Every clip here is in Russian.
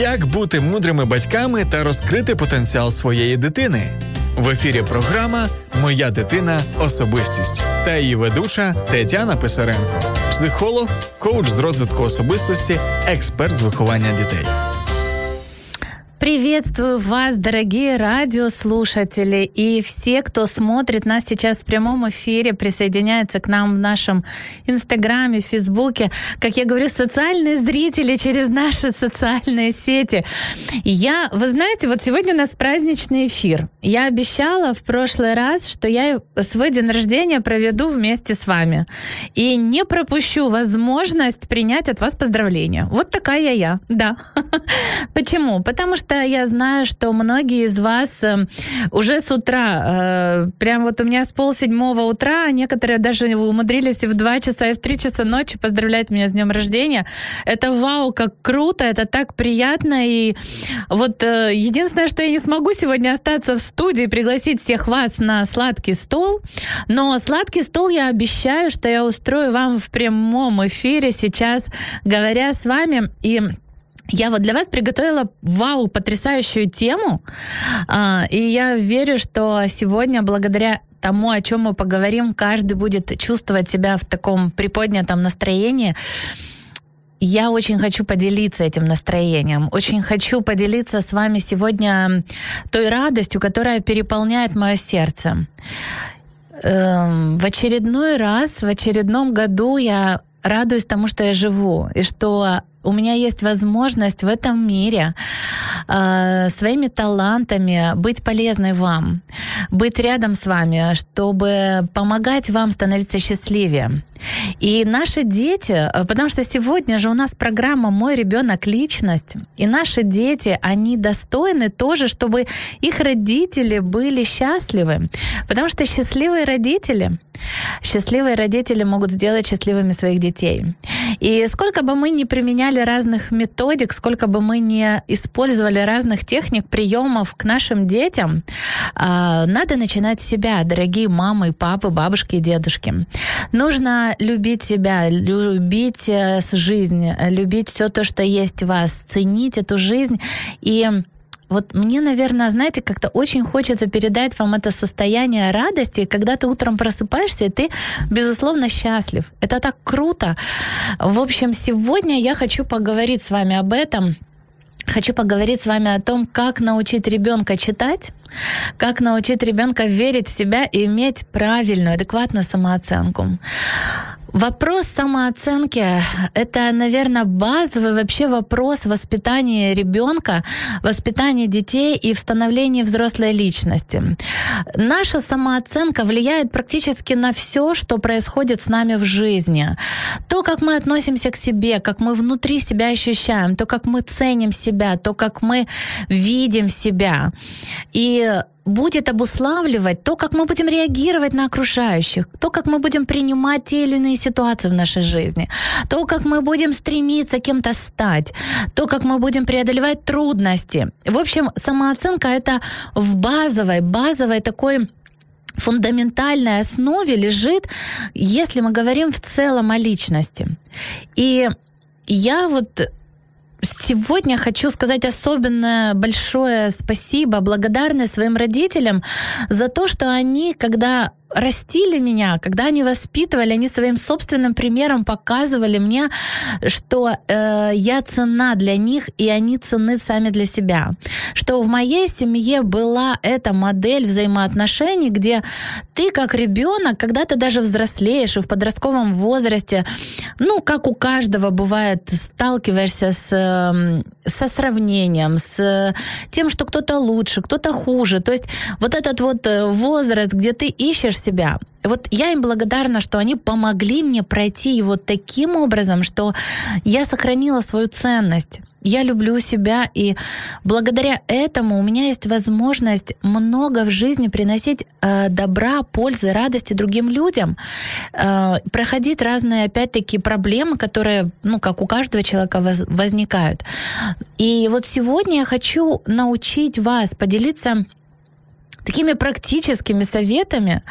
Як бути мудрими батьками та розкрити потенціал своєї дитини? В ефірі програма Моя дитина особистість та її ведуча Тетяна Писаренко, психолог, коуч з розвитку особистості, експерт з виховання дітей. Приветствую вас, дорогие радиослушатели и все, кто смотрит нас сейчас в прямом эфире, присоединяется к нам в нашем Инстаграме, Фейсбуке. Как я говорю, социальные зрители через наши социальные сети. Я, вы знаете, вот сегодня у нас праздничный эфир. Я обещала в прошлый раз, что я свой день рождения проведу вместе с вами. И не пропущу возможность принять от вас поздравления. Вот такая я, да. Почему? Потому что я знаю, что многие из вас э, уже с утра, э, прям вот у меня с полседьмого утра, а некоторые даже умудрились и в 2 часа, и в 3 часа ночи поздравлять меня с днем рождения. Это вау, как круто, это так приятно. И вот э, единственное, что я не смогу сегодня остаться в студии, пригласить всех вас на сладкий стол, но сладкий стол я обещаю, что я устрою вам в прямом эфире сейчас, говоря с вами. И я вот для вас приготовила вау, потрясающую тему, а, и я верю, что сегодня благодаря тому, о чем мы поговорим, каждый будет чувствовать себя в таком приподнятом настроении. Я очень хочу поделиться этим настроением, очень хочу поделиться с вами сегодня той радостью, которая переполняет мое сердце. Эм, в очередной раз, в очередном году я радуюсь тому, что я живу, и что у меня есть возможность в этом мире э, своими талантами быть полезной вам, быть рядом с вами, чтобы помогать вам становиться счастливее. И наши дети, э, потому что сегодня же у нас программа «Мой ребенок – личность», и наши дети, они достойны тоже, чтобы их родители были счастливы, потому что счастливые родители – Счастливые родители могут сделать счастливыми своих детей. И сколько бы мы ни применяли разных методик, сколько бы мы ни использовали разных техник, приемов к нашим детям, а, надо начинать с себя, дорогие мамы, папы, бабушки и дедушки. Нужно любить себя, любить э, жизнь, любить все то, что есть в вас, ценить эту жизнь и вот мне, наверное, знаете, как-то очень хочется передать вам это состояние радости, когда ты утром просыпаешься, и ты, безусловно, счастлив. Это так круто. В общем, сегодня я хочу поговорить с вами об этом. Хочу поговорить с вами о том, как научить ребенка читать, как научить ребенка верить в себя и иметь правильную, адекватную самооценку. Вопрос самооценки – это, наверное, базовый вообще вопрос воспитания ребенка, воспитания детей и в становлении взрослой личности. Наша самооценка влияет практически на все, что происходит с нами в жизни. То, как мы относимся к себе, как мы внутри себя ощущаем, то, как мы ценим себя, то, как мы видим себя. И будет обуславливать то, как мы будем реагировать на окружающих, то, как мы будем принимать те или иные ситуации в нашей жизни, то, как мы будем стремиться кем-то стать, то, как мы будем преодолевать трудности. В общем, самооценка это в базовой, базовой такой фундаментальной основе лежит, если мы говорим в целом о личности. И я вот Сегодня хочу сказать особенно большое спасибо, благодарность своим родителям за то, что они, когда растили меня, когда они воспитывали, они своим собственным примером показывали мне, что э, я цена для них, и они цены сами для себя. Что в моей семье была эта модель взаимоотношений, где ты как ребенок, когда ты даже взрослеешь и в подростковом возрасте, ну, как у каждого бывает, сталкиваешься с, э, со сравнением, с тем, что кто-то лучше, кто-то хуже. То есть вот этот вот э, возраст, где ты ищешь себя. Вот я им благодарна, что они помогли мне пройти его таким образом, что я сохранила свою ценность. я люблю себя, и благодаря этому у меня есть возможность много в жизни приносить э, добра, пользы, радости другим людям, э, проходить разные, опять-таки, проблемы, которые, ну, как у каждого человека воз, возникают. И вот сегодня я хочу научить вас поделиться такими практическими советами,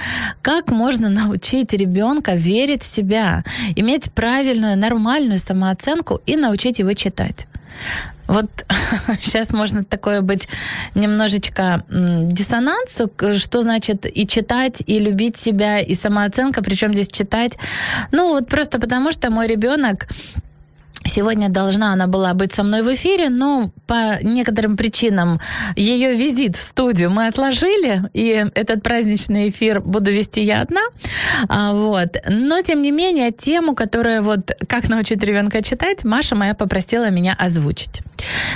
как можно научить ребенка верить в себя, иметь правильную, нормальную самооценку и научить его читать. Вот сейчас можно такое быть немножечко диссонанс, что значит и читать, и любить себя, и самооценка, причем здесь читать. Ну вот просто потому, что мой ребенок Сегодня должна она была быть со мной в эфире, но по некоторым причинам ее визит в студию мы отложили, и этот праздничный эфир буду вести я одна. А, вот. Но, тем не менее, тему, которая вот «Как научить ребенка читать», Маша моя попросила меня озвучить.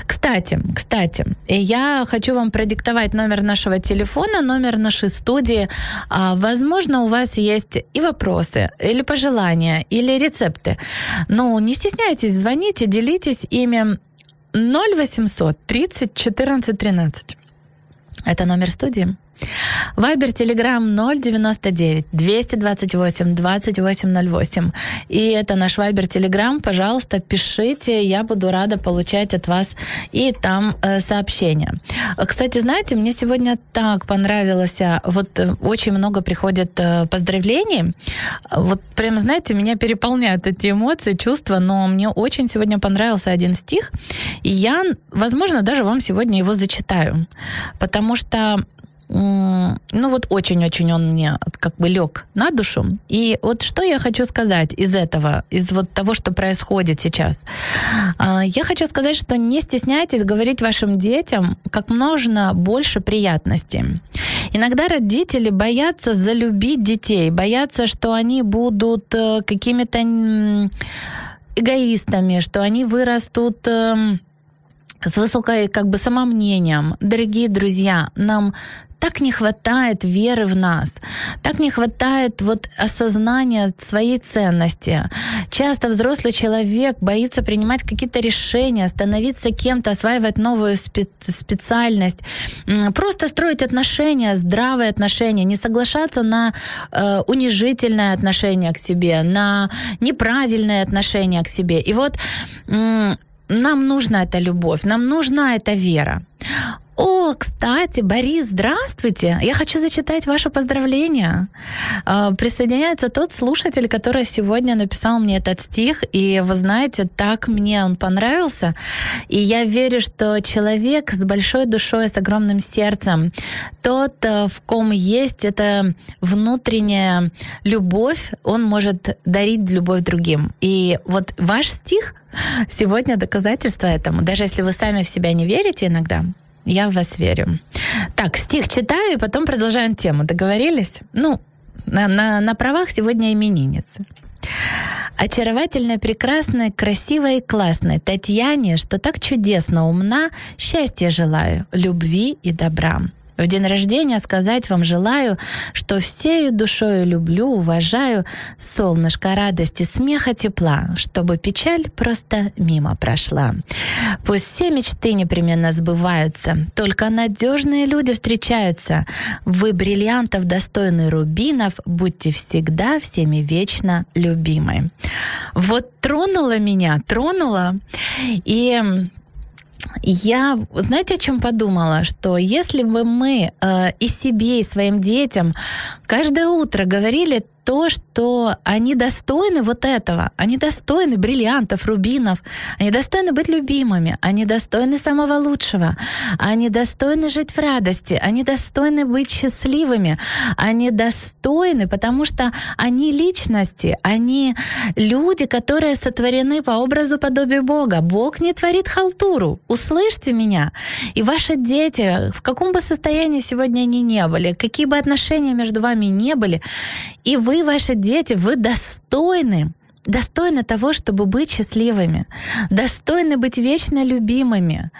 Кстати, кстати, я хочу вам продиктовать номер нашего телефона, номер нашей студии. А, возможно, у вас есть и вопросы, или пожелания, или рецепты. Но не стесняйтесь, звоните, делитесь ими 0800 30 14 13. Это номер студии. Вайбер, Телеграм 099 228 2808. И это наш Вайбер, Телеграм. Пожалуйста, пишите, я буду рада получать от вас и там э, сообщения. Кстати, знаете, мне сегодня так понравилось, а, вот э, очень много приходит э, поздравлений. Вот прям, знаете, меня переполняют эти эмоции, чувства, но мне очень сегодня понравился один стих, и я, возможно, даже вам сегодня его зачитаю, потому что ну вот очень-очень он мне как бы лег на душу. И вот что я хочу сказать из этого, из вот того, что происходит сейчас. А, я хочу сказать, что не стесняйтесь говорить вашим детям как можно больше приятностей. Иногда родители боятся залюбить детей, боятся, что они будут э, какими-то эгоистами, что они вырастут эм, с высокой как бы самомнением. Дорогие друзья, нам так не хватает веры в нас, так не хватает вот осознания своей ценности. Часто взрослый человек боится принимать какие-то решения, становиться кем-то, осваивать новую специальность, просто строить отношения, здравые отношения, не соглашаться на э, унижительное отношение к себе, на неправильное отношение к себе. И вот э, нам нужна эта любовь, нам нужна эта вера. О, кстати, Борис, здравствуйте. Я хочу зачитать ваше поздравление. А, присоединяется тот слушатель, который сегодня написал мне этот стих, и вы знаете, так мне он понравился. И я верю, что человек с большой душой, с огромным сердцем, тот, э, в ком есть эта внутренняя любовь, он может дарить любовь другим. И вот ваш стих сегодня доказательство этому. Даже если вы сами в себя не верите иногда, я в вас верю. Так, стих читаю, и потом продолжаем тему. Договорились? Ну, на, на, на правах сегодня именинницы. Очаровательной, прекрасной, красивой и классной Татьяне, что так чудесно умна, счастья желаю, любви и добра. В день рождения сказать вам желаю, что всею душою люблю, уважаю солнышко радости, смеха, тепла, чтобы печаль просто мимо прошла. Пусть все мечты непременно сбываются, только надежные люди встречаются. Вы бриллиантов достойны рубинов, будьте всегда всеми вечно любимы. Вот тронула меня, тронула. И я, знаете, о чем подумала? Что если бы мы э, и себе, и своим детям каждое утро говорили то, что они достойны вот этого. Они достойны бриллиантов, рубинов. Они достойны быть любимыми. Они достойны самого лучшего. Они достойны жить в радости. Они достойны быть счастливыми. Они достойны, потому что они личности. Они люди, которые сотворены по образу подобию Бога. Бог не творит халтуру. Услышьте меня. И ваши дети, в каком бы состоянии сегодня они не были, какие бы отношения между вами не были, и вы вы, ваши дети, вы достойны достойны того, чтобы быть счастливыми, достойны быть вечно любимыми.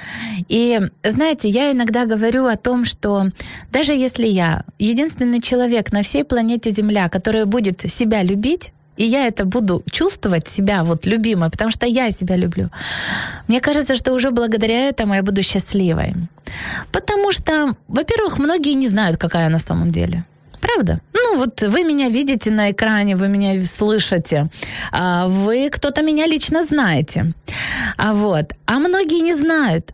И знаете, я иногда говорю о том, что даже если я единственный человек на всей планете Земля, который будет себя любить, и я это буду чувствовать себя вот любимой, потому что я себя люблю, мне кажется, что уже благодаря этому я буду счастливой. Потому что, во-первых, многие не знают, какая я на самом деле. Правда? Ну, вот вы меня видите на экране, вы меня слышите, а вы кто-то меня лично знаете. А вот. А многие не знают.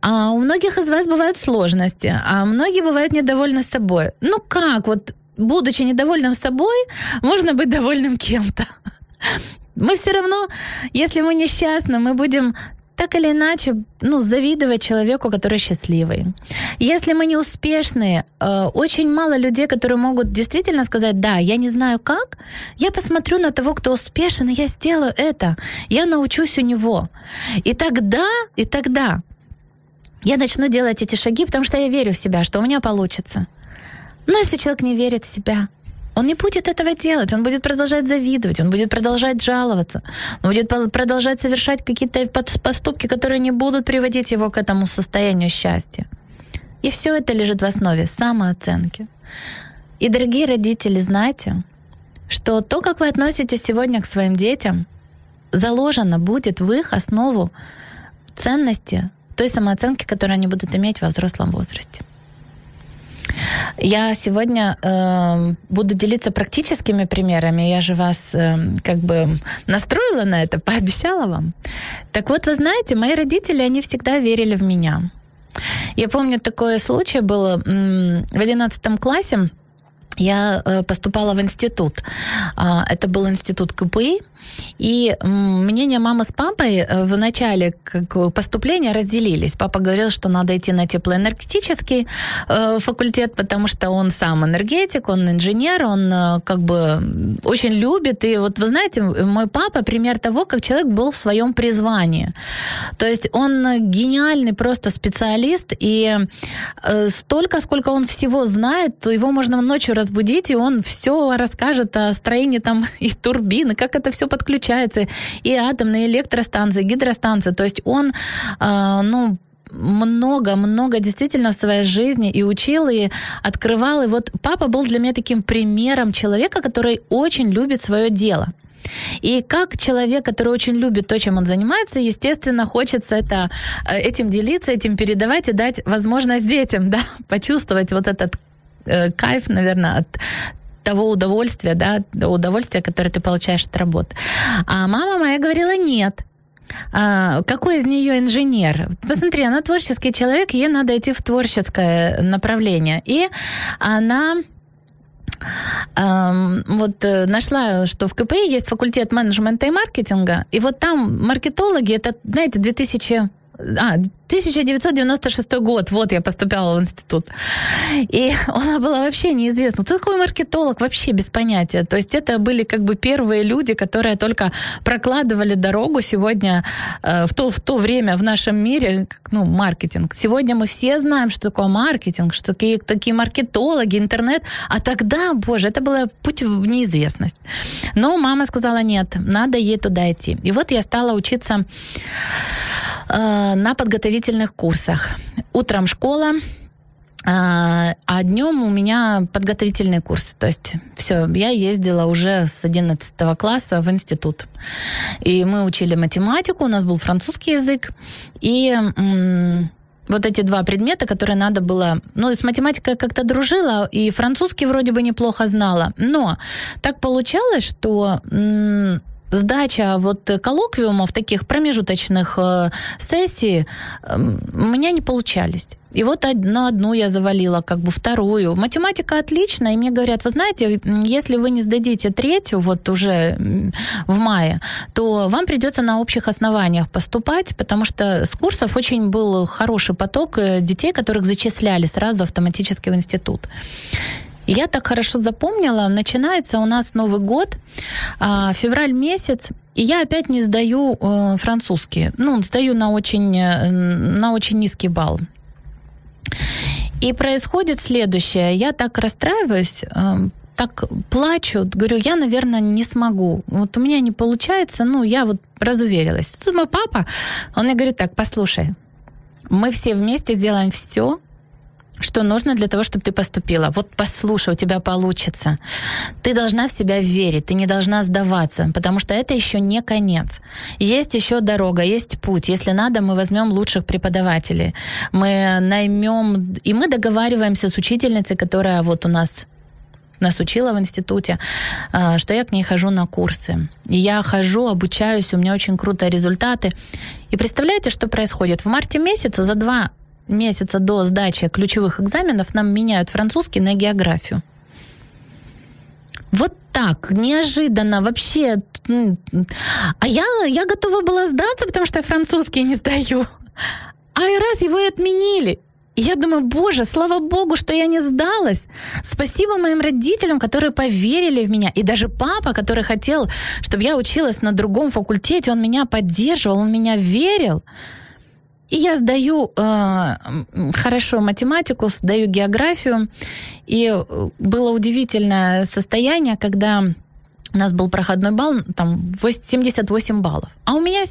А у многих из вас бывают сложности, а многие бывают недовольны собой. Ну как, вот будучи недовольным собой, можно быть довольным кем-то. Мы все равно, если мы несчастны, мы будем так или иначе, ну, завидовать человеку, который счастливый. Если мы не успешные, э, очень мало людей, которые могут действительно сказать, да, я не знаю как, я посмотрю на того, кто успешен, и я сделаю это, я научусь у него. И тогда, и тогда я начну делать эти шаги, потому что я верю в себя, что у меня получится. Но если человек не верит в себя, он не будет этого делать, он будет продолжать завидовать, он будет продолжать жаловаться, он будет продолжать совершать какие-то поступки, которые не будут приводить его к этому состоянию счастья. И все это лежит в основе самооценки. И, дорогие родители, знайте, что то, как вы относитесь сегодня к своим детям, заложено будет в их основу ценности той самооценки, которую они будут иметь во взрослом возрасте. Я сегодня э, буду делиться практическими примерами. Я же вас э, как бы настроила на это, пообещала вам. Так вот, вы знаете, мои родители, они всегда верили в меня. Я помню, такое случай было в 11 классе. Я э, поступала в институт. А, это был институт КПИ. И мнения мамы с папой э, в начале поступления разделились. Папа говорил, что надо идти на теплоэнергетический э, факультет, потому что он сам энергетик, он инженер, он как бы очень любит. И вот вы знаете, мой папа пример того, как человек был в своем призвании. То есть он гениальный просто специалист, и столько, сколько он всего знает, то его можно ночью разбудить, и он все расскажет о строении там и турбины, как это все подключается, и атомные электростанции, гидростанции. То есть он, э, ну, много-много действительно в своей жизни и учил, и открывал. И вот папа был для меня таким примером человека, который очень любит свое дело. И как человек, который очень любит то, чем он занимается, естественно, хочется это, э, этим делиться, этим передавать и дать возможность детям да, почувствовать вот этот кайф, наверное, от того удовольствия, да, удовольствия, которое ты получаешь от работы. А мама моя говорила нет. А, какой из нее инженер? Посмотри, она творческий человек, ей надо идти в творческое направление. И она Um, вот э, нашла, что в КПИ есть факультет менеджмента и маркетинга, и вот там маркетологи, это, знаете, 2000 а, 1996 год, вот я поступала в институт. И она была вообще неизвестна. Кто такой маркетолог? Вообще без понятия. То есть это были как бы первые люди, которые только прокладывали дорогу сегодня э, в, то, в то время в нашем мире, ну, маркетинг. Сегодня мы все знаем, что такое маркетинг, что такие, такие маркетологи, интернет. А тогда, боже, это был путь в неизвестность. Но мама сказала, нет, надо ей туда идти. И вот я стала учиться э, на подготовительных курсах. Утром школа, а, а днем у меня подготовительные курсы. То есть все, я ездила уже с 11 класса в институт. И мы учили математику, у нас был французский язык. И вот эти два предмета, которые надо было... Ну, с математикой как-то дружила, и французский вроде бы неплохо знала. Но так получалось, что сдача вот коллоквиумов, таких промежуточных э, сессий, э, у меня не получались. И вот на одну я завалила, как бы вторую. Математика отличная, и мне говорят, вы знаете, если вы не сдадите третью, вот уже в мае, то вам придется на общих основаниях поступать, потому что с курсов очень был хороший поток э, детей, которых зачисляли сразу автоматически в институт. Я так хорошо запомнила, начинается у нас Новый год, а, февраль месяц, и я опять не сдаю э, французский. Ну, сдаю на очень, э, на очень низкий балл. И происходит следующее. Я так расстраиваюсь, э, так плачу, говорю, я, наверное, не смогу. Вот у меня не получается, ну, я вот разуверилась. Тут мой папа, он мне говорит так, послушай, мы все вместе сделаем все, что нужно для того, чтобы ты поступила. Вот послушай, у тебя получится. Ты должна в себя верить, ты не должна сдаваться, потому что это еще не конец. Есть еще дорога, есть путь. Если надо, мы возьмем лучших преподавателей. Мы наймем, и мы договариваемся с учительницей, которая вот у нас нас учила в институте, а, что я к ней хожу на курсы. Я хожу, обучаюсь, у меня очень крутые результаты. И представляете, что происходит? В марте месяце за два месяца до сдачи ключевых экзаменов нам меняют французский на географию. Вот так, неожиданно, вообще. А я, я готова была сдаться, потому что я французский не сдаю. А и раз его и отменили. Я думаю, боже, слава богу, что я не сдалась. Спасибо моим родителям, которые поверили в меня. И даже папа, который хотел, чтобы я училась на другом факультете, он меня поддерживал, он меня верил. И я сдаю э, хорошо математику, сдаю географию. И э, было удивительное состояние, когда у нас был проходной балл, там 78 баллов, а у меня,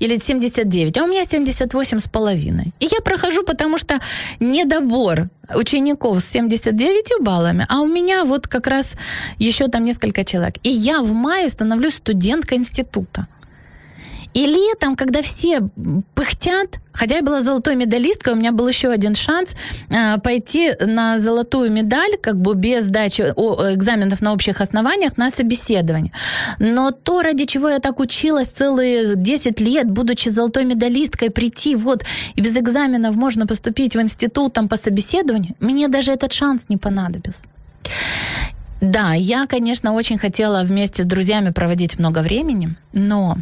или 79, а у меня 78 с половиной. И я прохожу, потому что недобор учеников с 79 баллами, а у меня вот как раз еще там несколько человек. И я в мае становлюсь студенткой института. И летом, когда все пыхтят, хотя я была золотой медалисткой, у меня был еще один шанс э, пойти на золотую медаль, как бы без сдачи о, экзаменов на общих основаниях, на собеседование. Но то, ради чего я так училась целые 10 лет, будучи золотой медалисткой, прийти вот и без экзаменов можно поступить в институт там по собеседованию, мне даже этот шанс не понадобился. Да, я, конечно, очень хотела вместе с друзьями проводить много времени, но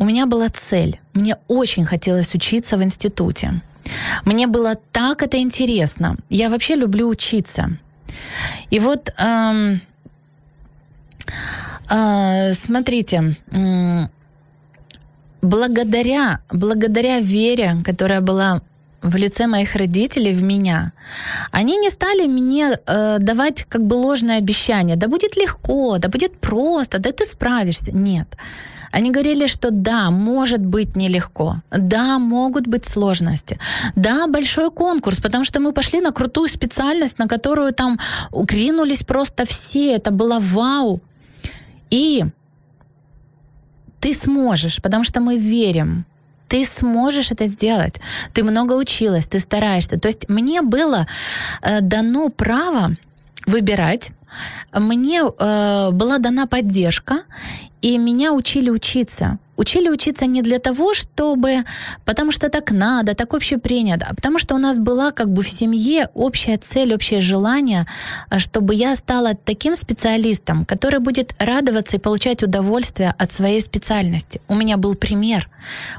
у меня была цель. Мне очень хотелось учиться в институте. Мне было так это интересно. Я вообще люблю учиться. И вот эм, э, смотрите, э, благодаря, благодаря вере, которая была в лице моих родителей в меня, они не стали мне э, давать как бы ложное обещание, да будет легко, да будет просто, да ты справишься. Нет. Они говорили, что да, может быть нелегко, да, могут быть сложности, да, большой конкурс, потому что мы пошли на крутую специальность, на которую там укринулись просто все, это было вау. И ты сможешь, потому что мы верим, ты сможешь это сделать. Ты много училась, ты стараешься. То есть мне было э, дано право выбирать, мне э, была дана поддержка, и меня учили учиться. Учили учиться не для того, чтобы, потому что так надо, так общепринято, а потому что у нас была как бы в семье общая цель, общее желание, а, чтобы я стала таким специалистом, который будет радоваться и получать удовольствие от своей специальности. У меня был пример.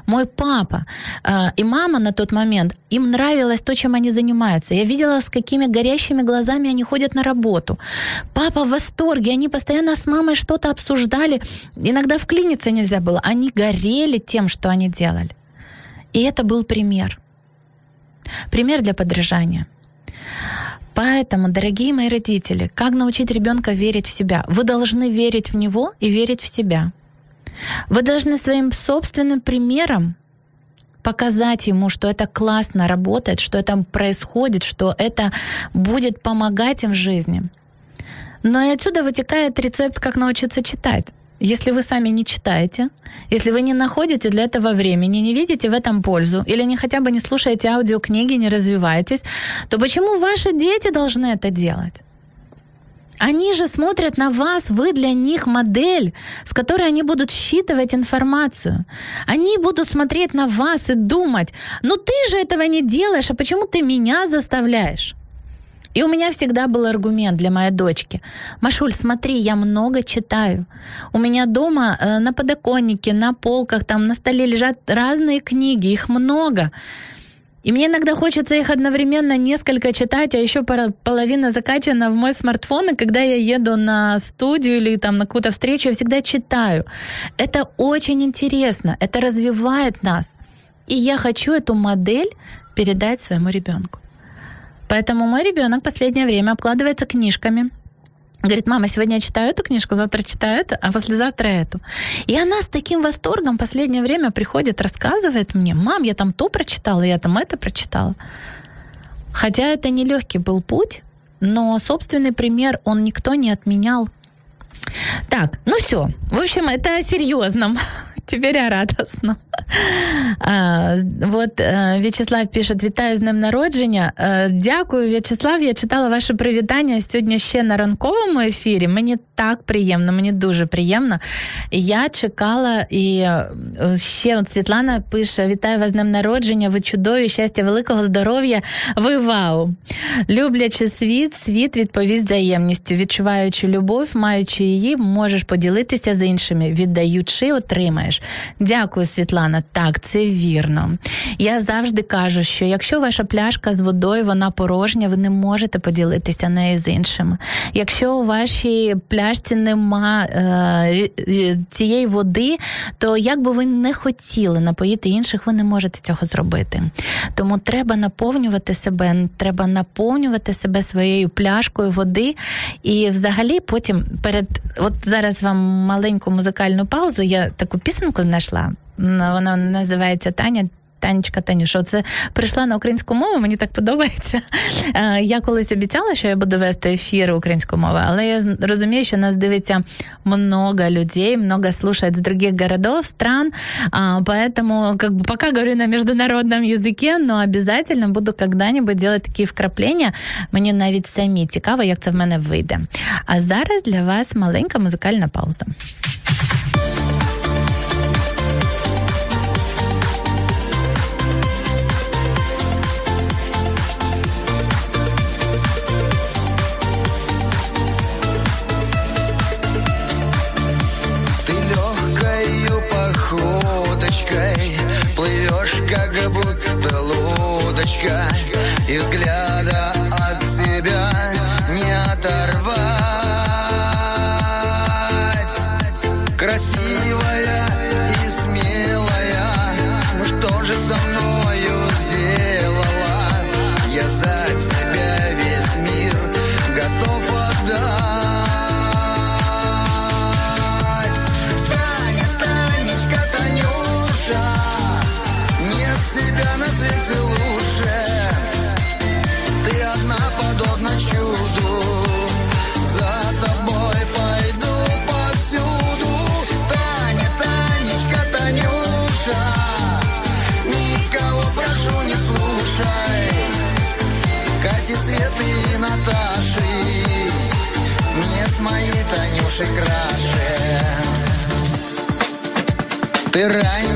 Мой папа э, и мама на тот момент, им нравилось то, чем они занимаются. Я видела, с какими горящими глазами они ходят на работу. Папа в восторге, они постоянно с мамой что-то обсуждали. Иногда вклиниться нельзя было. Они горели тем, что они делали. И это был пример. Пример для подражания. Поэтому, дорогие мои родители, как научить ребенка верить в себя? Вы должны верить в него и верить в себя. Вы должны своим собственным примером показать ему, что это классно работает, что это происходит, что это будет помогать им в жизни. Но и отсюда вытекает рецепт, как научиться читать. Если вы сами не читаете, если вы не находите для этого времени, не видите в этом пользу, или не хотя бы не слушаете аудиокниги, не развиваетесь, то почему ваши дети должны это делать? Они же смотрят на вас, вы для них модель, с которой они будут считывать информацию. Они будут смотреть на вас и думать, ну ты же этого не делаешь, а почему ты меня заставляешь? И у меня всегда был аргумент для моей дочки. Машуль, смотри, я много читаю. У меня дома э, на подоконнике, на полках, там на столе лежат разные книги, их много. И мне иногда хочется их одновременно несколько читать, а еще половина закачана в мой смартфон, и когда я еду на студию или там на какую-то встречу, я всегда читаю. Это очень интересно, это развивает нас. И я хочу эту модель передать своему ребенку. Поэтому мой ребенок последнее время обкладывается книжками, Говорит, мама, сегодня я читаю эту книжку, завтра читаю эту, а послезавтра эту. И она с таким восторгом последнее время приходит, рассказывает мне, мам, я там то прочитала, я там это прочитала. Хотя это нелегкий был путь, но собственный пример он никто не отменял. Так, ну все. В общем, это о. Теперь о радостном. А, вот э, В'ячеслав пишет: Вітаю з днем народження. Е, Дякую, В'ячеслав. Я читала ваше привітання сьогодні ще на ранковому ефірі. Мені так приємно, мені дуже приємно. Я чекала, і е, ще от Світлана пише: Вітаю вас з днем народження. Ви чудові, щастя, великого здоров'я. Ви вау! Люблячи світ, світ відповість взаємністю, відчуваючи любов, маючи її, можеш поділитися з іншими, віддаючи, отримаєш. Дякую, Світлана. Так, це вірно. Я завжди кажу, що якщо ваша пляшка з водою вона порожня, ви не можете поділитися нею з іншими. Якщо у вашій пляшці нема е, цієї води, то як би ви не хотіли напоїти інших, ви не можете цього зробити. Тому треба наповнювати себе, треба наповнювати себе своєю пляшкою води. І взагалі потім перед от зараз вам маленьку музикальну паузу. Я таку пісенку знайшла. Вона називається Таня. Танечка Танюша, це прийшла на українську мову, мені так подобається. Е, я колись обіцяла, що я буду вести ефір українською мовою, але я розумію, що нас дивиться много людей, много слушает з других городов, стран, поэтому как бы пока говорю на международном языке, но обязательно буду когда-нибудь делать такі вкраплення. Мені навіть самі цікаво, як це в мене вийде. А зараз для вас маленька музикальна пауза. И взгляда краше. Ты ранней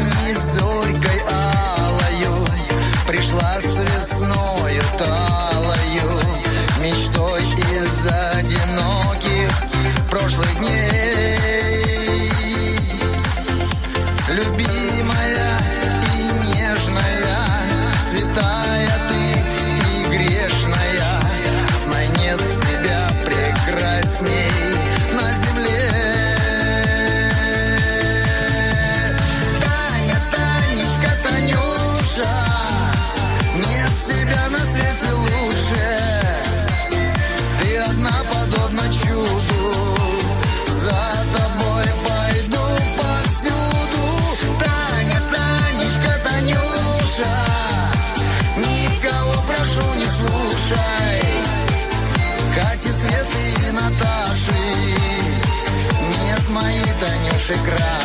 Танюши краше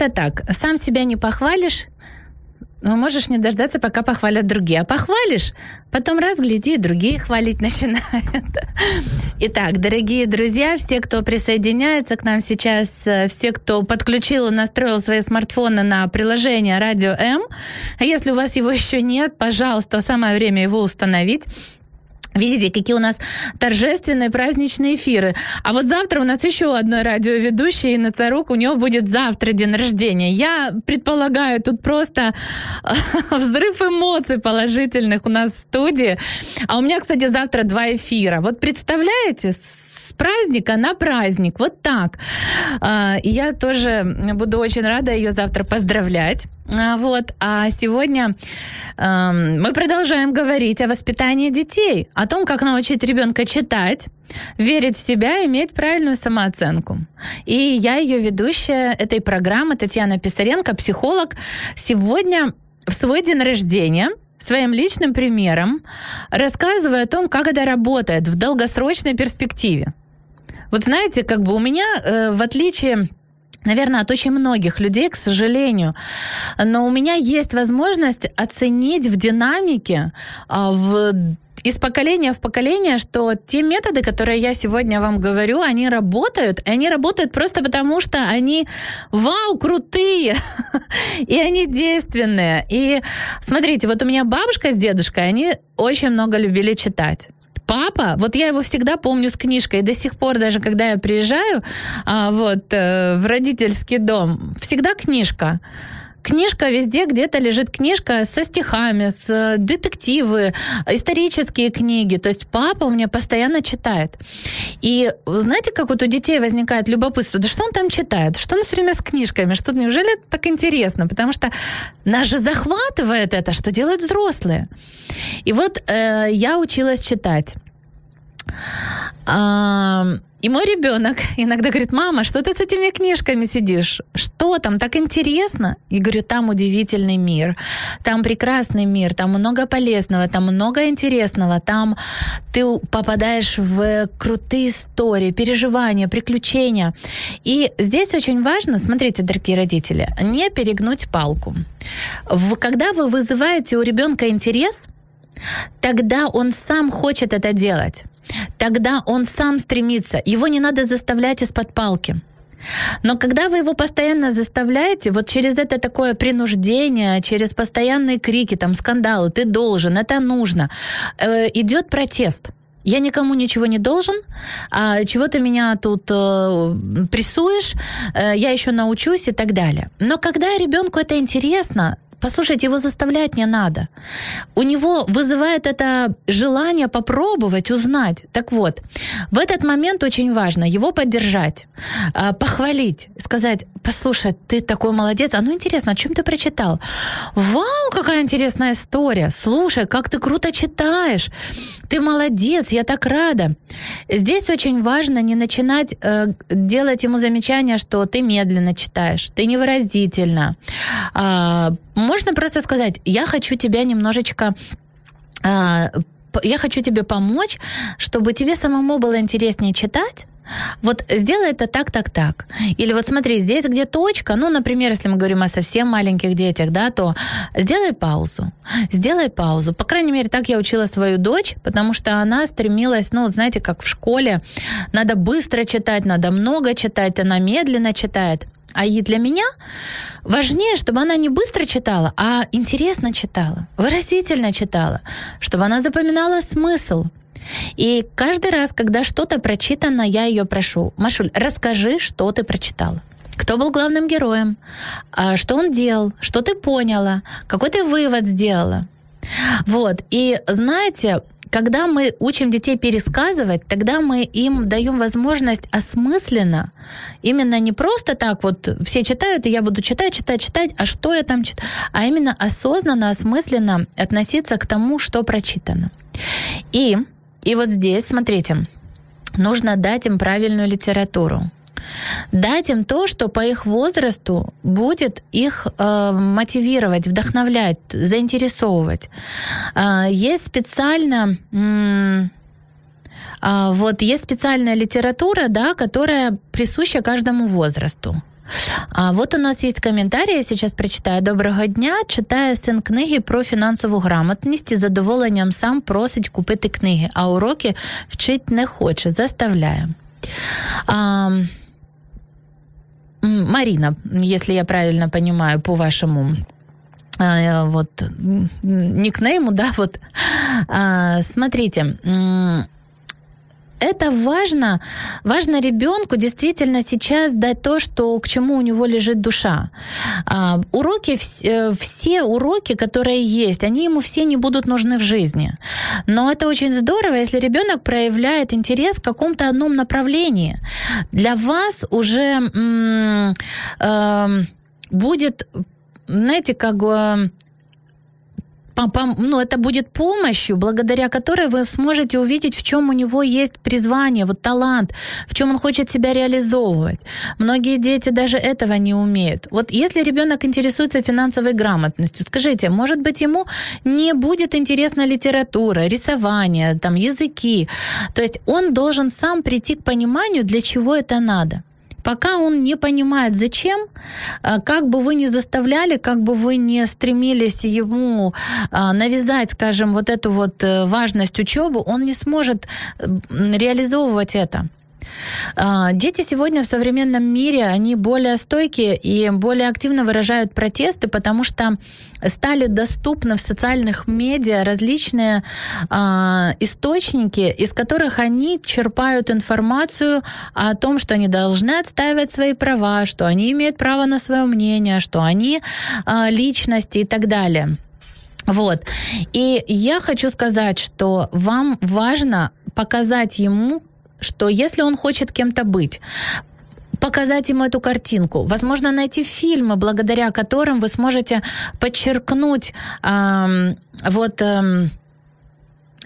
как-то так. Сам себя не похвалишь, но можешь не дождаться, пока похвалят другие. А похвалишь, потом раз, гляди, другие хвалить начинают. Итак, дорогие друзья, все, кто присоединяется к нам сейчас, э, все, кто подключил и настроил свои смартфоны на приложение Радио М, а если у вас его еще нет, пожалуйста, самое время его установить. Видите, какие у нас торжественные праздничные эфиры. А вот завтра у нас еще одной радиоведущей, Инна Царук, у нее будет завтра день рождения. Я предполагаю, тут просто взрыв эмоций положительных у нас в студии. А у меня, кстати, завтра два эфира. Вот представляете, с праздника на праздник, вот так. А, И я тоже буду очень рада ее завтра поздравлять. А, Вот. А сегодня эм, мы продолжаем говорить о воспитании детей, о том, как научить ребенка читать, верить в себя иметь правильную самооценку. И я ее ведущая этой программы, Татьяна Писаренко, психолог. Сегодня в свой день рождения своим личным примером рассказываю о том, как это работает в долгосрочной перспективе. Вот знаете, как бы у меня, э, в отличие наверное, от очень многих людей, к сожалению. Но у меня есть возможность оценить в динамике, а, в из поколения в поколение, что те методы, которые я сегодня вам говорю, они работают, и они работают просто потому, что они, вау, крутые, и они действенные. И смотрите, вот у меня бабушка с дедушкой, они очень много любили читать папа, вот я его всегда помню с книжкой, до сих пор даже когда я приезжаю а, вот э, в родительский дом, всегда книжка. Книжка везде где-то лежит книжка со стихами, с э, детективы, исторические книги. То есть папа у меня постоянно читает. И знаете, как вот у детей возникает любопытство, да что он там читает, что он все время с книжками, что неужели это так интересно? Потому что нас же захватывает это, что делают взрослые. И вот э, я училась читать. И мой ребенок иногда говорит, мама, что ты с этими книжками сидишь? Что там, так интересно? И говорю, там удивительный мир, там прекрасный мир, там много полезного, там много интересного, там ты попадаешь в крутые истории, переживания, приключения. И здесь очень важно, смотрите, дорогие родители, не перегнуть палку. Когда вы вызываете у ребенка интерес, тогда он сам хочет это делать тогда он сам стремится. Его не надо заставлять из-под палки. Но когда вы его постоянно заставляете, вот через это такое принуждение, через постоянные крики, там, скандалы, ты должен, это нужно, э, идет протест. Я никому ничего не должен, а чего ты меня тут э, прессуешь, э, я еще научусь и так далее. Но когда ребенку это интересно, Послушайте, его заставлять не надо. У него вызывает это желание попробовать, узнать. Так вот, в этот момент очень важно его поддержать, а, похвалить, сказать, послушай, ты такой молодец, а ну интересно, о чем ты прочитал? Вау, какая интересная история, слушай, как ты круто читаешь, ты молодец, я так рада. Здесь очень важно не начинать э, делать ему замечания, что ты медленно читаешь, ты невыразительно, э, можно просто сказать, я хочу тебя немножечко а, я хочу тебе помочь, чтобы тебе самому было интереснее читать, вот сделай это так, так, так. Или вот смотри, здесь где точка, ну, например, если мы говорим о совсем маленьких детях, да, то сделай паузу. Сделай паузу. По крайней мере, так я учила свою дочь, потому что она стремилась, ну, знаете, как в школе, надо быстро читать, надо много читать, она медленно читает. А и для меня важнее, чтобы она не быстро читала, а интересно читала, выразительно читала, чтобы она запоминала смысл. И каждый раз, когда что-то прочитано, я ее прошу, Машуль, расскажи, что ты прочитала. Кто был главным героем? А Что он делал? Что ты поняла? Какой ты вывод сделала? Вот. И знаете, когда мы учим детей пересказывать, тогда мы им даем возможность осмысленно, именно не просто так вот все читают, и я буду читать, читать, читать, а что я там читаю, а именно осознанно, осмысленно относиться к тому, что прочитано. И, и вот здесь, смотрите, нужно дать им правильную литературу дать им то, что по их возрасту будет их э, мотивировать, вдохновлять, заинтересовывать. Э, есть специально м- А, вот есть специальная литература, да, которая присуща каждому возрасту. А вот у нас есть коментарі, я сейчас прочитаю. Доброго дня. Читає син книги про фінансову грамотність і з задоволенням сам просить купити книги, а уроки вчить не хоче, заставляє. А, м, Марина, если я правильно понимаю, по вашему а, вот никнейму, да, вот. А, смотрите, это важно. Важно ребенку действительно сейчас дать то, что к чему у него лежит душа. А, уроки, э, все уроки, которые есть, они ему все не будут нужны в жизни. Но это очень здорово, если ребенок проявляет интерес в каком-то одном направлении. Для вас уже эм, будет, знаете, как бы ну, это будет помощью, благодаря которой вы сможете увидеть, в чем у него есть призвание, вот талант, в чем он хочет себя реализовывать. Многие дети даже этого не умеют. Вот если ребенок интересуется финансовой грамотностью, скажите, может быть, ему не будет интересна литература, рисование, там, языки. То есть он должен сам прийти к пониманию, для чего это надо. Пока он не понимает, зачем, а, как бы вы ни заставляли, как бы вы не стремились ему а, навязать, скажем, вот эту вот э, важность учебы, он не сможет реализовывать это. А, Дети сегодня в современном мире, они более стойкие и более активно выражают протесты, потому что стали доступны в социальных медиа различные а, источники, из которых они черпают информацию о том, что они должны отстаивать свои права, что они имеют право на свое мнение, что они а, личности и так далее. Вот. И я хочу сказать, что вам важно показать ему, что если он хочет кем-то быть, показать ему эту картинку, возможно, найти фильмы, благодаря которым вы сможете подчеркнуть ам, вот ам,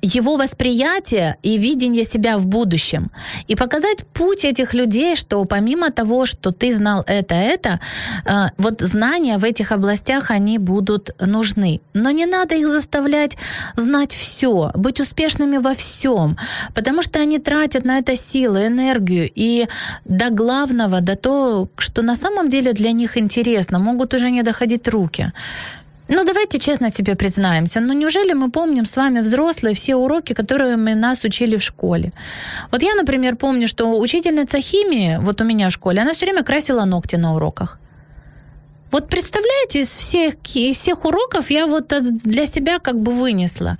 его восприятие и видение себя в будущем. И показать путь этих людей, что помимо того, что ты знал это, это, э, вот знания в этих областях, они будут нужны. Но не надо их заставлять знать все, быть успешными во всем, потому что они тратят на это силы, энергию. И до главного, до того, что на самом деле для них интересно, могут уже не доходить руки. Ну, давайте честно себе признаемся. Ну, неужели мы помним с вами, взрослые, все уроки, которые мы нас учили в школе? Вот я, например, помню, что учительница химии, вот у меня в школе, она все время красила ногти на уроках. Вот представляете, из всех, из всех уроков я вот для себя как бы вынесла.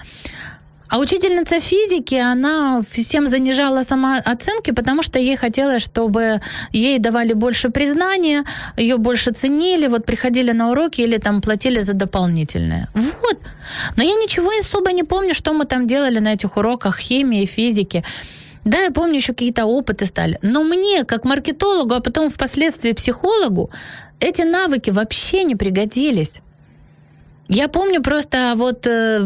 А учительница физики, она всем занижала самооценки, потому что ей хотелось, чтобы ей давали больше признания, ее больше ценили, вот приходили на уроки или там платили за дополнительное. Вот. Но я ничего особо не помню, что мы там делали на этих уроках химии, физики. Да, я помню, еще какие-то опыты стали. Но мне, как маркетологу, а потом впоследствии психологу, эти навыки вообще не пригодились. Я помню просто вот э,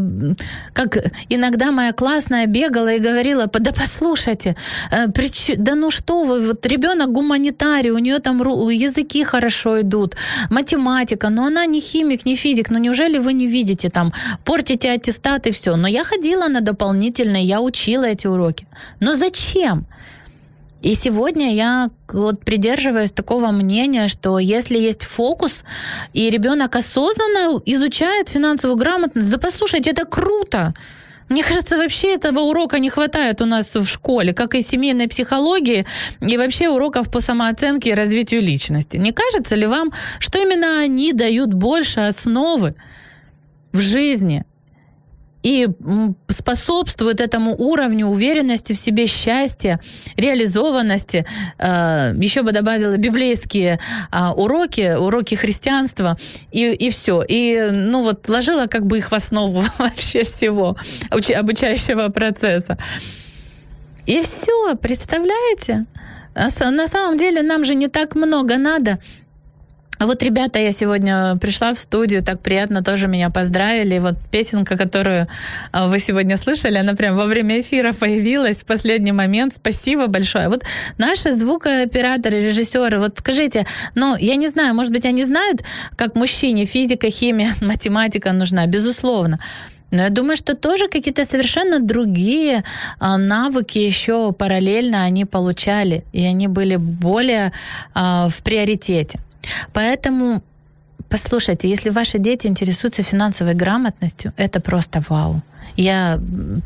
как иногда моя классная бегала и говорила, да послушайте, э, да ну что вы, вот ребенок гуманитарий, у нее там языки хорошо идут, математика, но она не химик, не физик, ну неужели вы не видите там, портите аттестат и все. Но я ходила на дополнительные, я учила эти уроки. Но зачем? И сегодня я вот придерживаюсь такого мнения, что если есть фокус, и ребенок осознанно изучает финансовую грамотность, да послушайте, это круто. Мне кажется, вообще этого урока не хватает у нас в школе, как и семейной психологии, и вообще уроков по самооценке и развитию личности. Не кажется ли вам, что именно они дают больше основы в жизни и способствует этому уровню уверенности в себе, счастья, реализованности. Э, Еще бы добавила библейские а, уроки, уроки христианства, и, и все. И, ну вот, ложила как бы их в основу вообще всего уч- обучающего процесса. И все, представляете? А На самом деле нам же не так много надо. А вот, ребята, я сегодня пришла в студию, так приятно тоже меня поздравили. Вот песенка, которую а, вы сегодня слышали, она прям во время эфира появилась в последний момент. Спасибо большое. Вот наши звукооператоры, режиссеры, вот скажите, ну, я не знаю, может быть, они знают, как мужчине физика, химия, математика нужна, безусловно. Но я думаю, что тоже какие-то совершенно другие а, навыки еще параллельно они получали, и они были более а, в приоритете. Поэтому послушайте, если ваши дети интересуются финансовой грамотностью, это просто вау. Я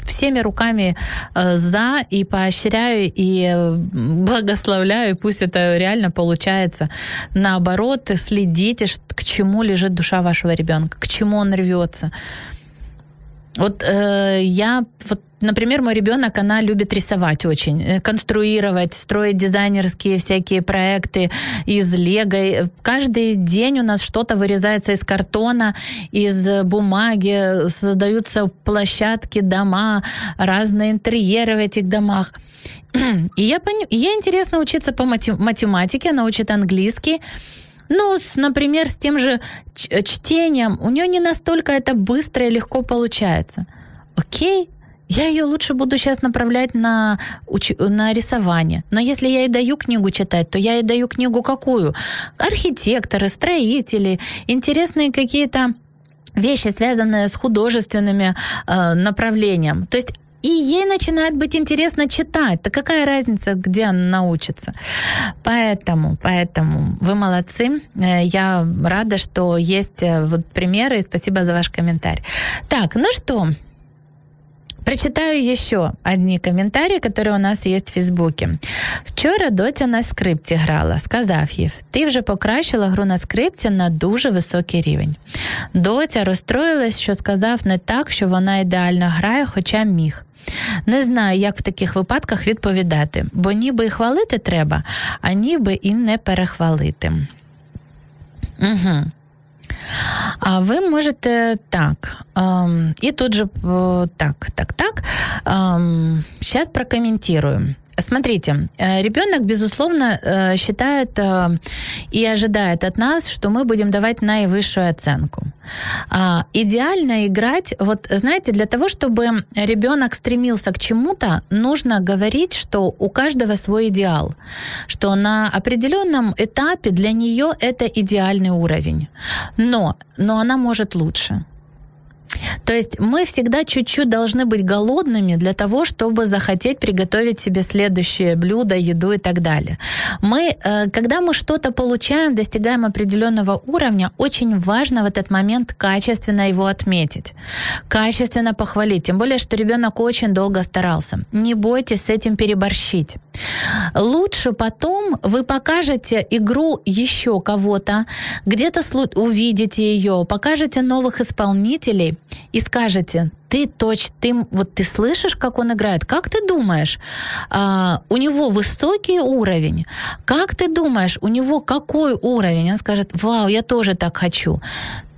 всеми руками э, за и поощряю, и э, благословляю, пусть это реально получается. Наоборот, следите, к чему лежит душа вашего ребенка, к чему он рвется. Вот э, я, вот, например, мой ребенок, она любит рисовать очень, э, конструировать, строить дизайнерские всякие проекты из лего. Каждый день у нас что-то вырезается из картона, из бумаги, создаются площадки, дома, разные интерьеры в этих домах. И я, пони... ей интересно учиться по математике, она учит английский. Ну, с, например, с тем же чтением у нее не настолько это быстро и легко получается. Окей, я ее лучше буду сейчас направлять на, уч- на рисование. Но если я ей даю книгу читать, то я ей даю книгу какую? Архитекторы, строители, интересные какие-то вещи, связанные с художественными э, направлением. То есть и ей начинает быть интересно читать. Так какая разница, где она научится? Поэтому, поэтому вы молодцы. Э, я рада, что есть э, вот примеры. И спасибо за ваш комментарий. Так, ну что, Прочитаю еще одни комментарии, которые у нас есть в Фейсбуке. Вчора доця на скрипці грала, сказав їй, ти вже покращила гру на скрипці на дуже високий рівень. Доця розстроїлась, що сказав не так, що вона ідеально грає, хоча міг. Не знаю, як в таких випадках відповідати, бо ніби і хвалити треба, а ніби і не перехвалити. Угу. А ви можете так. Ем, і тут же так, так, так. Ем, сейчас прокомментирую. Смотрите, э, ребенок, безусловно, э, считает э, и ожидает от нас, что мы будем давать наивысшую оценку. А, идеально играть, вот знаете, для того, чтобы ребенок стремился к чему-то, нужно говорить, что у каждого свой идеал, что на определенном этапе для нее это идеальный уровень, но, но она может лучше. То есть мы всегда чуть-чуть должны быть голодными для того, чтобы захотеть приготовить себе следующее блюдо, еду и так далее. Мы, э, когда мы что-то получаем, достигаем определенного уровня, очень важно в этот момент качественно его отметить, качественно похвалить. Тем более, что ребенок очень долго старался. Не бойтесь с этим переборщить. Лучше потом вы покажете игру еще кого-то, где-то увидите ее, покажете новых исполнителей, и скажете, ты точно, ты, вот ты слышишь, как он играет, как ты думаешь, а, у него высокий уровень, как ты думаешь, у него какой уровень? Он скажет, вау, я тоже так хочу.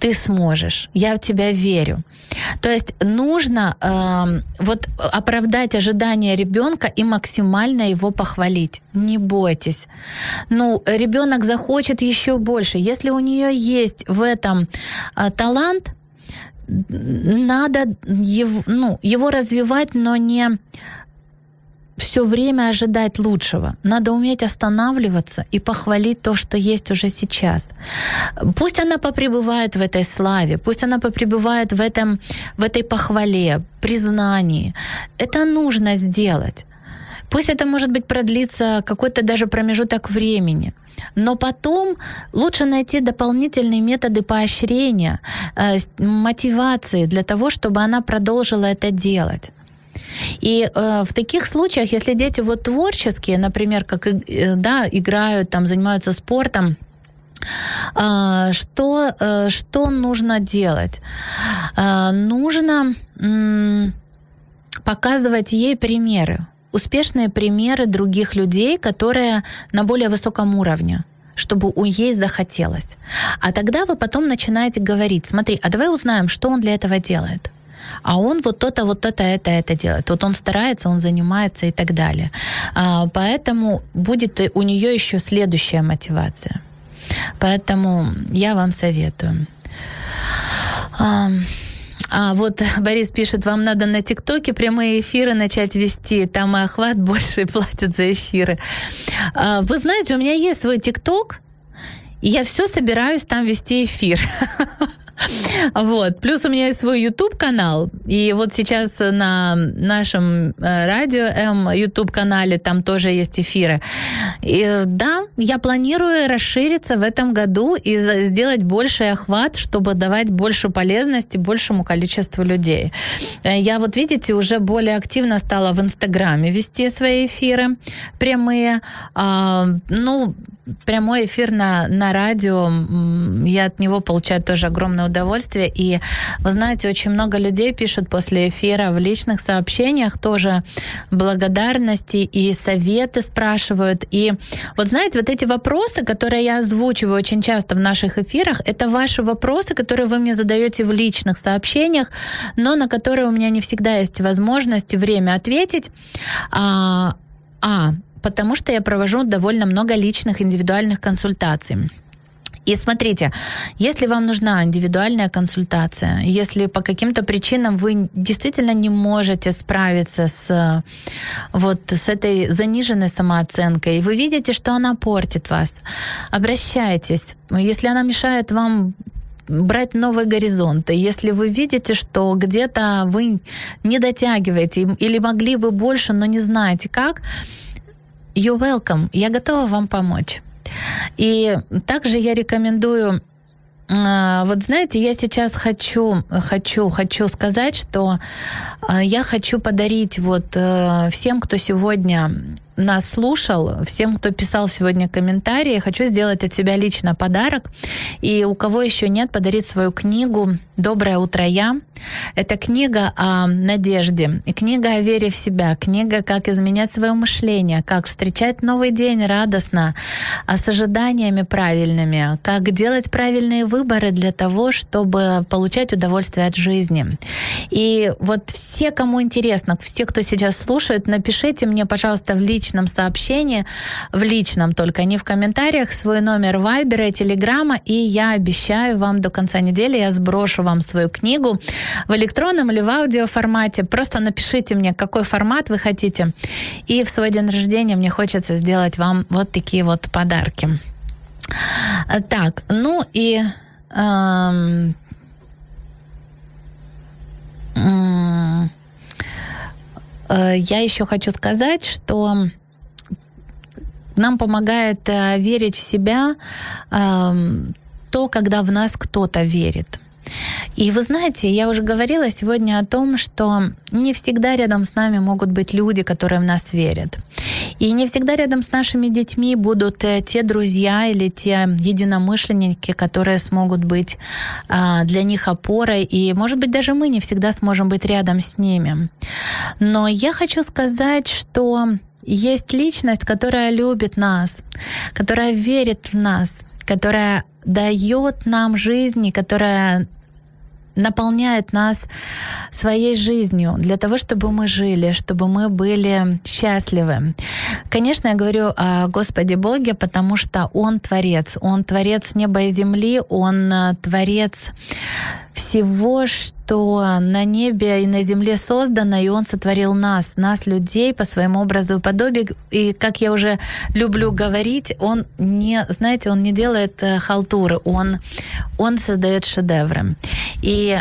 Ты сможешь, я в тебя верю. То есть нужно э, вот оправдать ожидания ребенка и максимально его похвалить. Не бойтесь. Ну, ребенок захочет еще больше. Если у нее есть в этом э, талант, надо его, ну, его развивать, но не все время ожидать лучшего. Надо уметь останавливаться и похвалить то, что есть уже сейчас. Пусть она попребывает в этой славе, пусть она попребывает в, этом, в этой похвале, признании. Это нужно сделать. Пусть это, может быть, продлится какой-то даже промежуток времени. Но потом лучше найти дополнительные методы поощрения, э, мотивации для того, чтобы она продолжила это делать. И э, в таких случаях, если дети вот творческие, например, как э, да, играют, там, занимаются спортом, э, что, э, что нужно делать? Э, нужно э, показывать ей примеры успешные примеры других людей, которые на более высоком уровне чтобы у ей захотелось. А тогда вы потом начинаете говорить, смотри, а давай узнаем, что он для этого делает. А он вот то-то, вот это, это, это делает. Вот он старается, он занимается и так далее. А, поэтому будет у нее еще следующая мотивация. Поэтому я вам советую. А, а вот Борис пишет, вам надо на ТикТоке прямые эфиры начать вести, там и охват больше платят за эфиры. А, вы знаете, у меня есть свой ТикТок, и я все собираюсь там вести эфир. Вот. Плюс у меня есть свой YouTube-канал. И вот сейчас на нашем э, радио М YouTube-канале там тоже есть эфиры. И да, я планирую расшириться в этом году и сделать больший охват, чтобы давать больше полезности большему количеству людей. Э, Я вот, видите, уже более активно стала в Инстаграме вести свои эфиры прямые. А, ну, прямой эфир на, на радио, я от него получаю тоже огромное удовольствие. И вы знаете, очень много людей пишут после эфира в личных сообщениях тоже благодарности и советы спрашивают. И вот знаете, вот эти вопросы, которые я озвучиваю очень часто в наших эфирах, это ваши вопросы, которые вы мне задаете в личных сообщениях, но на которые у меня не всегда есть возможность и время ответить. А, а потому что я провожу довольно много личных индивидуальных консультаций. И смотрите, если вам нужна индивидуальная консультация, если по каким-то причинам вы действительно не можете справиться с вот с этой заниженной самооценкой, и вы видите, что она портит вас, обращайтесь. Если она мешает вам брать новые горизонты. Если вы видите, что где-то вы не дотягиваете или могли бы больше, но не знаете как, you're welcome. Я готова вам помочь. И также я рекомендую а, вот знаете, я сейчас хочу, хочу, хочу сказать, что а, я хочу подарить вот э, всем, кто сегодня нас слушал, всем, кто писал сегодня комментарии, хочу сделать от себя лично подарок. И у кого еще нет, подарить свою книгу «Доброе утро, я». Это книга о надежде, книга о вере в себя, книга «Как изменять свое мышление», как встречать новый день радостно, а с ожиданиями правильными, как делать правильные выборы для того, чтобы получать удовольствие от жизни. И вот все, кому интересно, все, кто сейчас слушает, напишите мне, пожалуйста, в личном сообщении, в личном только, не в комментариях, свой номер Вайбера и Телеграма, и я обещаю вам до конца недели, я сброшу вам свою книгу в электронном или в аудиоформате. Просто напишите мне, какой формат вы хотите. И в свой день рождения мне хочется сделать вам вот такие вот подарки. Так, ну и эм, э, я еще хочу сказать, что нам помогает э, верить в себя эм, то, когда в нас кто-то верит. И вы знаете, я уже говорила сегодня о том, что не всегда рядом с нами могут быть люди, которые в нас верят. И не всегда рядом с нашими детьми будут э, те друзья или те единомышленники, которые смогут быть а, для них опорой. И, может быть, даже мы не всегда сможем быть рядом с ними. Но я хочу сказать, что есть личность, которая любит нас, которая верит в нас, которая дает нам жизнь, которая наполняет нас своей жизнью для того, чтобы мы жили, чтобы мы были счастливы. Конечно, я говорю о Господе Боге, потому что Он творец. Он творец неба и земли, Он э, творец всего, что на небе и на земле создано, и Он сотворил нас, нас, людей, по своему образу и подобию. И, как я уже люблю говорить, Он не, знаете, Он не делает э, халтуры, Он, он создает шедевры. И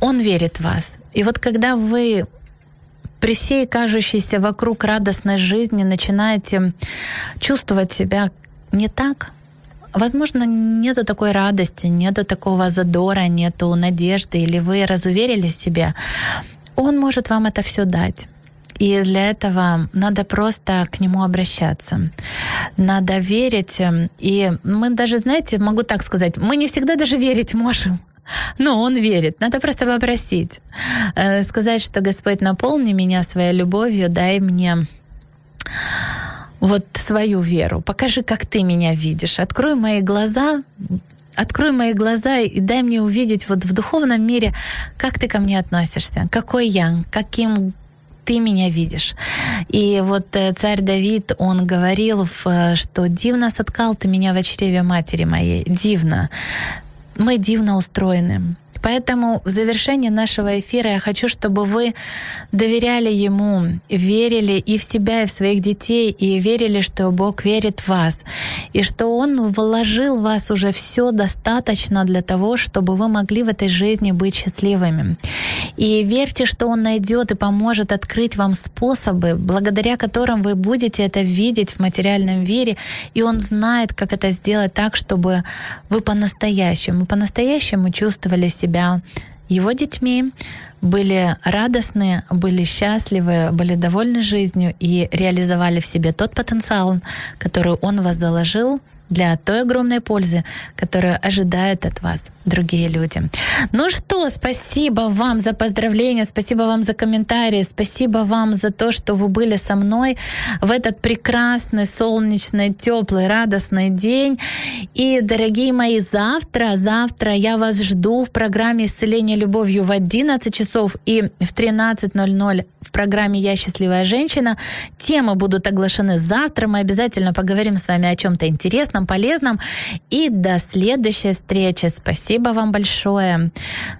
Он верит в вас. И вот когда вы при всей кажущейся вокруг радостной жизни начинаете чувствовать себя не так, Возможно, нету такой радости, нету такого задора, нету надежды, или вы разуверили в себе. Он может вам это все дать. И для этого надо просто к нему обращаться. Надо верить. И мы даже, знаете, могу так сказать, мы не всегда даже верить можем. Но он верит. Надо просто попросить. Э, Сказать, что Господь, наполни меня своей любовью, дай мне вот свою веру. Покажи, как ты меня видишь. Открой мои глаза, открой мои глаза и дай мне увидеть вот в духовном мире, как ты ко мне относишься, какой я, каким ты меня видишь. И вот э, царь Давид, он говорил, э, что дивно соткал ты меня в чреве матери моей. Дивно. Мы дивно устроены. Поэтому в завершении нашего эфира я хочу, чтобы вы доверяли Ему, верили и в себя, и в своих детей, и верили, что Бог верит в вас, и что Он вложил в вас уже все достаточно для того, чтобы вы могли в этой жизни быть счастливыми. И верьте, что Он найдет и поможет открыть вам способы, благодаря которым вы будете это видеть в материальном мире, и Он знает, как это сделать так, чтобы вы по-настоящему, по-настоящему чувствовали себя Его детьми, были радостны, были счастливы, были довольны жизнью и реализовали в себе тот потенциал, который Он вас заложил для той огромной пользы, которую ожидают от вас другие люди. Ну что, спасибо вам за поздравления, спасибо вам за комментарии, спасибо вам за то, что вы были со мной в этот прекрасный, солнечный, теплый, радостный день. И, дорогие мои, завтра, завтра я вас жду в программе «Исцеление любовью» в 11 часов и в 13.00 в программе «Я счастливая женщина». Темы будут оглашены завтра. Мы обязательно поговорим с вами о чем-то интересном, полезном. И до следующей встречи. Спасибо вам большое.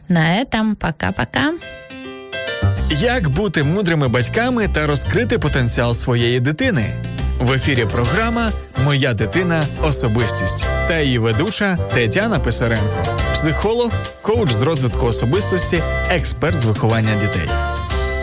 На этом пока-пока. Як бути мудрими батьками та розкрити потенціал своєї дитини? В ефірі програма Моя дитина особистість та її ведуча Тетяна Писаренко, психолог, коуч з розвитку особистості, експерт з виховання дітей.